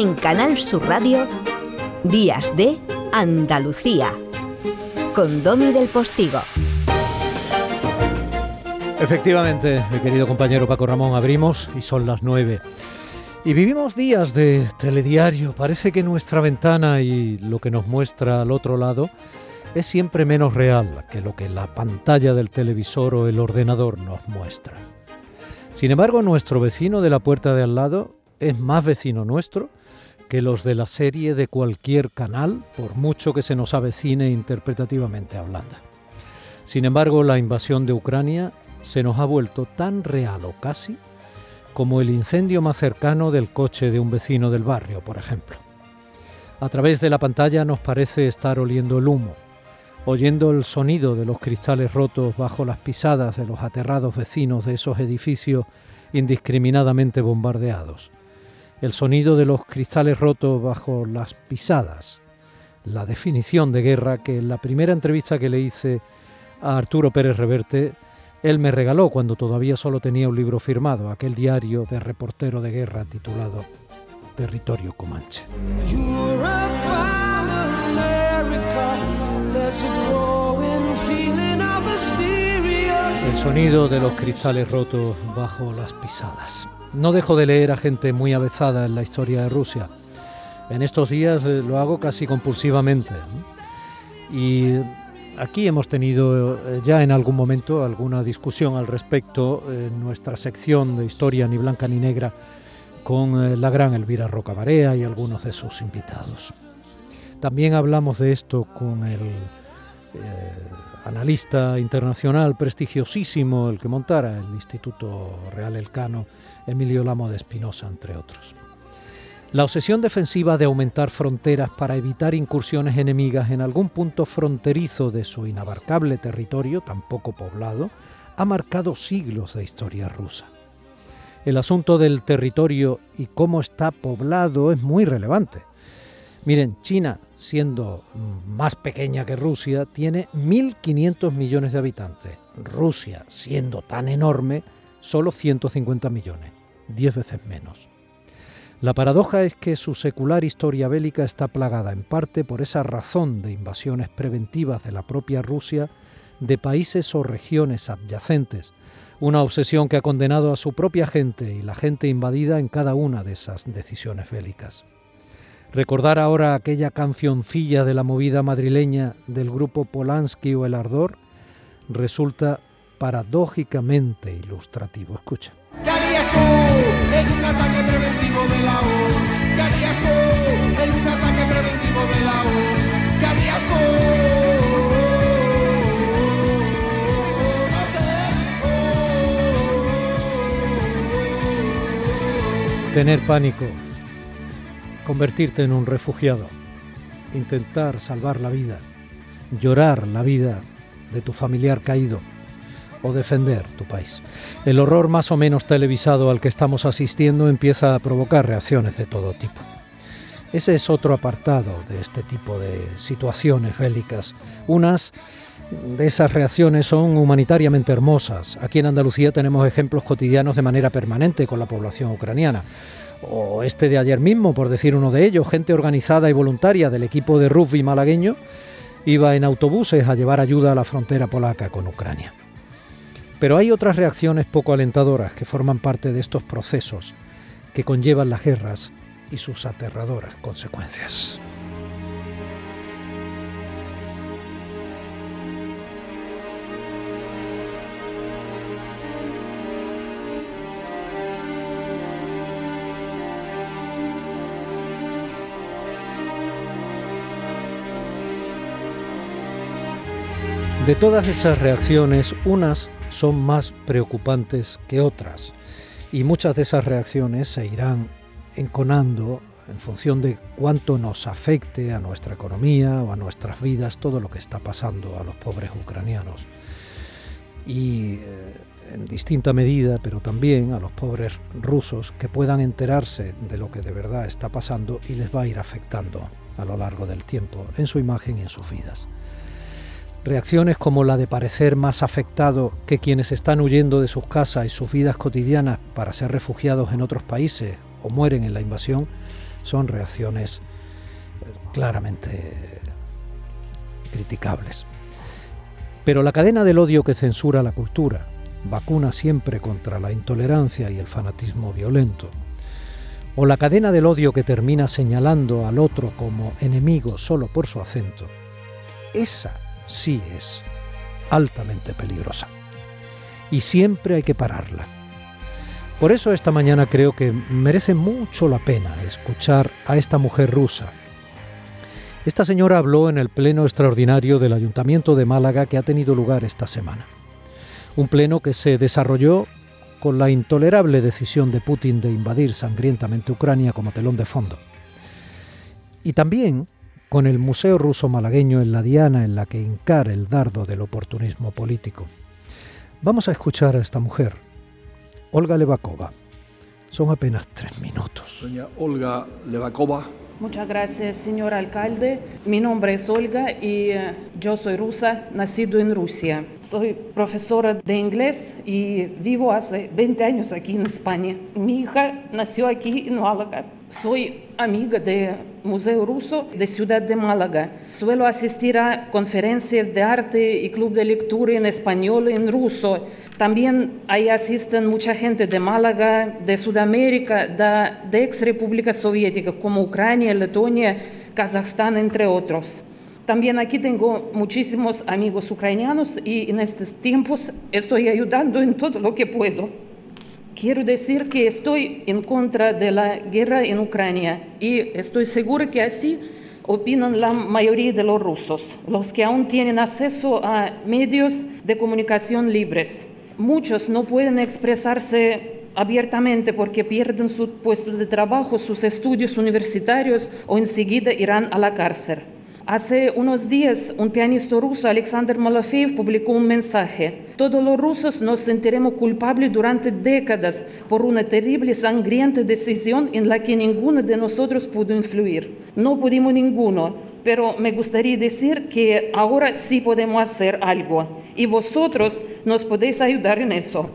En Canal Sur Radio, Días de Andalucía, con Domi del Postigo. Efectivamente, mi querido compañero Paco Ramón, abrimos y son las nueve. Y vivimos días de telediario. Parece que nuestra ventana y lo que nos muestra al otro lado es siempre menos real que lo que la pantalla del televisor o el ordenador nos muestra. Sin embargo, nuestro vecino de la puerta de al lado es más vecino nuestro que los de la serie de cualquier canal, por mucho que se nos avecine interpretativamente hablando. Sin embargo, la invasión de Ucrania se nos ha vuelto tan real o casi como el incendio más cercano del coche de un vecino del barrio, por ejemplo. A través de la pantalla nos parece estar oliendo el humo, oyendo el sonido de los cristales rotos bajo las pisadas de los aterrados vecinos de esos edificios indiscriminadamente bombardeados, el sonido de los cristales rotos bajo las pisadas, la definición de guerra que en la primera entrevista que le hice a Arturo Pérez Reverte él me regaló cuando todavía solo tenía un libro firmado, aquel diario de reportero de guerra titulado Territorio Comanche. El sonido de los cristales rotos bajo las pisadas. No dejo de leer a gente muy avezada en la historia de Rusia. En estos días eh, lo hago casi compulsivamente. Y Aquí hemos tenido eh, ya en algún momento alguna discusión al respecto en nuestra sección de historia ni blanca ni negra con eh, la gran Elvira Rocabarea y algunos de sus invitados. También hablamos de esto con el analista internacional prestigiosísimo, el que montara el Instituto Real Elcano, Emilio Lamo de Espinosa, entre otros. La obsesión defensiva de aumentar fronteras para evitar incursiones enemigas en algún punto fronterizo de su inabarcable territorio, tan poco poblado, ha marcado siglos de historia rusa. El asunto del territorio y cómo está poblado es muy relevante. Miren, China, siendo más pequeña que Rusia, tiene 1.500 millones de habitantes. Rusia, siendo tan enorme, solo 150 millones, 10 veces menos. La paradoja es que su secular historia bélica está plagada en parte por esa razón de invasiones preventivas de la propia Rusia de países o regiones adyacentes, una obsesión que ha condenado a su propia gente y la gente invadida en cada una de esas decisiones bélicas. Recordar ahora aquella cancioncilla de la movida madrileña del grupo Polanski o El Ardor resulta paradójicamente ilustrativo. Escucha. ¿Qué harías tú en un ataque preventivo de la ONU? ¿Qué harías tú en un ataque preventivo de la ONU? ¿Qué harías tú? Tener pánico, convertirte en un refugiado, intentar salvar la vida, llorar la vida de tu familiar caído o defender tu país. El horror más o menos televisado al que estamos asistiendo empieza a provocar reacciones de todo tipo. Ese es otro apartado de este tipo de situaciones bélicas. Unas de esas reacciones son humanitariamente hermosas. Aquí en Andalucía tenemos ejemplos cotidianos de manera permanente con la población ucraniana. O este de ayer mismo, por decir uno de ellos, gente organizada y voluntaria del equipo de rugby malagueño iba en autobuses a llevar ayuda a la frontera polaca con Ucrania. Pero hay otras reacciones poco alentadoras que forman parte de estos procesos que conllevan las guerras y sus aterradoras consecuencias. De todas esas reacciones, unas son más preocupantes que otras y muchas de esas reacciones se irán enconando en función de cuánto nos afecte a nuestra economía o a nuestras vidas todo lo que está pasando a los pobres ucranianos. Y eh, en distinta medida, pero también a los pobres rusos que puedan enterarse de lo que de verdad está pasando y les va a ir afectando a lo largo del tiempo en su imagen y en sus vidas. Reacciones como la de parecer más afectado que quienes están huyendo de sus casas y sus vidas cotidianas para ser refugiados en otros países o mueren en la invasión son reacciones eh, claramente criticables. Pero la cadena del odio que censura la cultura, vacuna siempre contra la intolerancia y el fanatismo violento, o la cadena del odio que termina señalando al otro como enemigo solo por su acento, esa sí es altamente peligrosa. Y siempre hay que pararla. Por eso esta mañana creo que merece mucho la pena escuchar a esta mujer rusa. Esta señora habló en el pleno extraordinario del Ayuntamiento de Málaga que ha tenido lugar esta semana. Un pleno que se desarrolló con la intolerable decisión de Putin de invadir sangrientamente Ucrania como telón de fondo. Y también con el Museo Ruso Malagueño en la diana en la que hincar el dardo del oportunismo político. Vamos a escuchar a esta mujer, Olga Levakova. Son apenas tres minutos. Doña Olga Levakova Muchas gracias, señor alcalde. Mi nombre es Olga y eh, yo soy rusa, nacido en Rusia. Soy profesora de inglés y vivo hace 20 años aquí en España. Mi hija nació aquí en Málaga. Soy amiga del Museo Ruso de Ciudad de Málaga. Suelo asistir a conferencias de arte y club de lectura en español y en ruso. También ahí asisten mucha gente de Málaga, de Sudamérica, de, de ex repúblicas soviéticas como Ucrania, Letonia, Kazajstán, entre otros. También aquí tengo muchísimos amigos ucranianos y en estos tiempos estoy ayudando en todo lo que puedo. Quiero decir que estoy en contra de la guerra en Ucrania y estoy segura que así opinan la mayoría de los rusos, los que aún tienen acceso a medios de comunicación libres. Muchos no pueden expresarse abiertamente porque pierden su puesto de trabajo, sus estudios universitarios o enseguida irán a la cárcel. Hace unos días, un pianista ruso, Alexander Malofeev, publicó un mensaje. Todos los rusos nos sentiremos culpables durante décadas por una terrible, sangrienta decisión en la que ninguno de nosotros pudo influir. No pudimos ninguno, pero me gustaría decir que ahora sí podemos hacer algo y vosotros nos podéis ayudar en eso.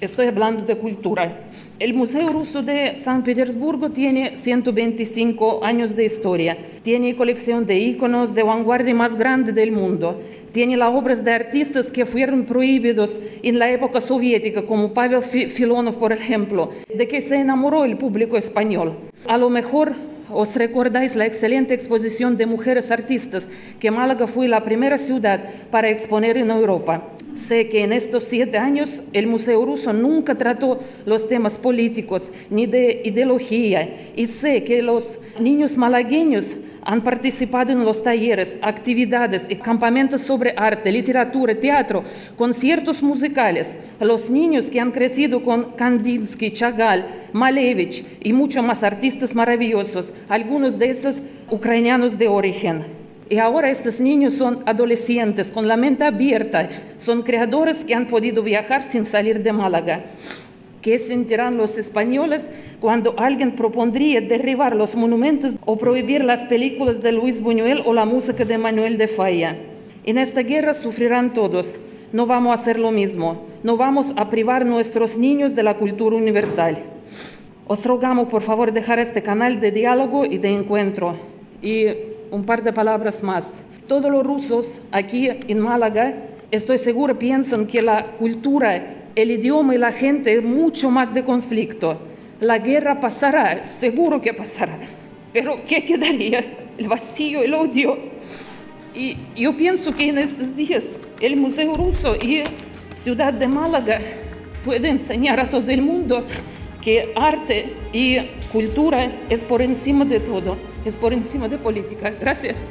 Estoy hablando de cultura. El Museo Ruso de San Petersburgo tiene 125 años de historia. Tiene colección de íconos de vanguardia más grande del mundo. Tiene las obras de artistas que fueron prohibidos en la época soviética, como Pavel Filonov, por ejemplo, de que se enamoró el público español. A lo mejor os recordáis la excelente exposición de mujeres artistas que Málaga fue la primera ciudad para exponer en Europa. Sé que en estos siete años el Museo Ruso nunca trató los temas políticos ni de ideología y sé que los niños malagueños han participado en los talleres, actividades y campamentos sobre arte, literatura, teatro, conciertos musicales. Los niños que han crecido con Kandinsky, Chagall, Malevich y muchos más artistas maravillosos, algunos de esos ucranianos de origen. Y ahora estos niños son adolescentes con la mente abierta, son creadores que han podido viajar sin salir de Málaga. ¿Qué sentirán los españoles cuando alguien propondría derribar los monumentos o prohibir las películas de Luis Buñuel o la música de Manuel de Falla? En esta guerra sufrirán todos. No vamos a hacer lo mismo. No vamos a privar a nuestros niños de la cultura universal. Os rogamos, por favor, dejar este canal de diálogo y de encuentro. Y un par de palabras más. Todos los rusos aquí en Málaga, estoy seguro, piensan que la cultura, el idioma y la gente es mucho más de conflicto. La guerra pasará, seguro que pasará. Pero ¿qué quedaría? El vacío, el odio. Y yo pienso que en estos días el Museo Ruso y Ciudad de Málaga puede enseñar a todo el mundo que arte y cultura es por encima de todo es por encima de política. Gracias.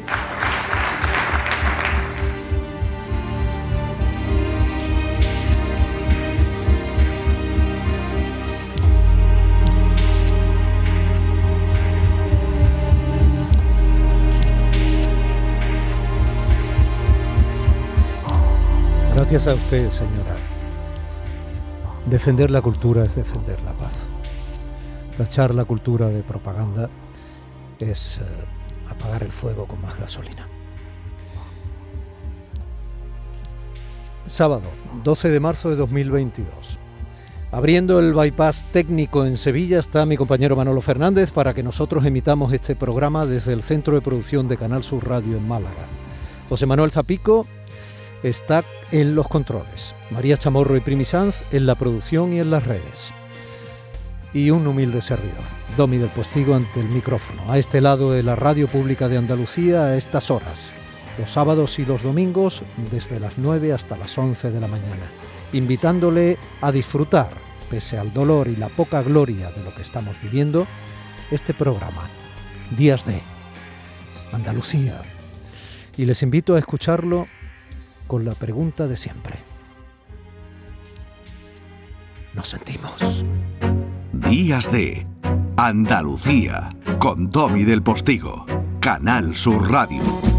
Gracias a usted, señora. Defender la cultura es defender la paz. Tachar la cultura de propaganda es eh, apagar el fuego con más gasolina. Sábado, 12 de marzo de 2022. Abriendo el bypass técnico en Sevilla está mi compañero Manolo Fernández para que nosotros emitamos este programa desde el Centro de Producción de Canal Sur Radio en Málaga. José Manuel Zapico está en los controles, María Chamorro y Primi Sanz en la producción y en las redes. Y un humilde servidor, Domi del Postigo ante el micrófono, a este lado de la radio pública de Andalucía a estas horas, los sábados y los domingos desde las 9 hasta las 11 de la mañana invitándole a disfrutar, pese al dolor y la poca gloria de lo que estamos viviendo, este programa, Días de Andalucía. Y les invito a escucharlo con la pregunta de siempre. Nos sentimos. Días de Andalucía, con Domi del Postigo, Canal Sur Radio.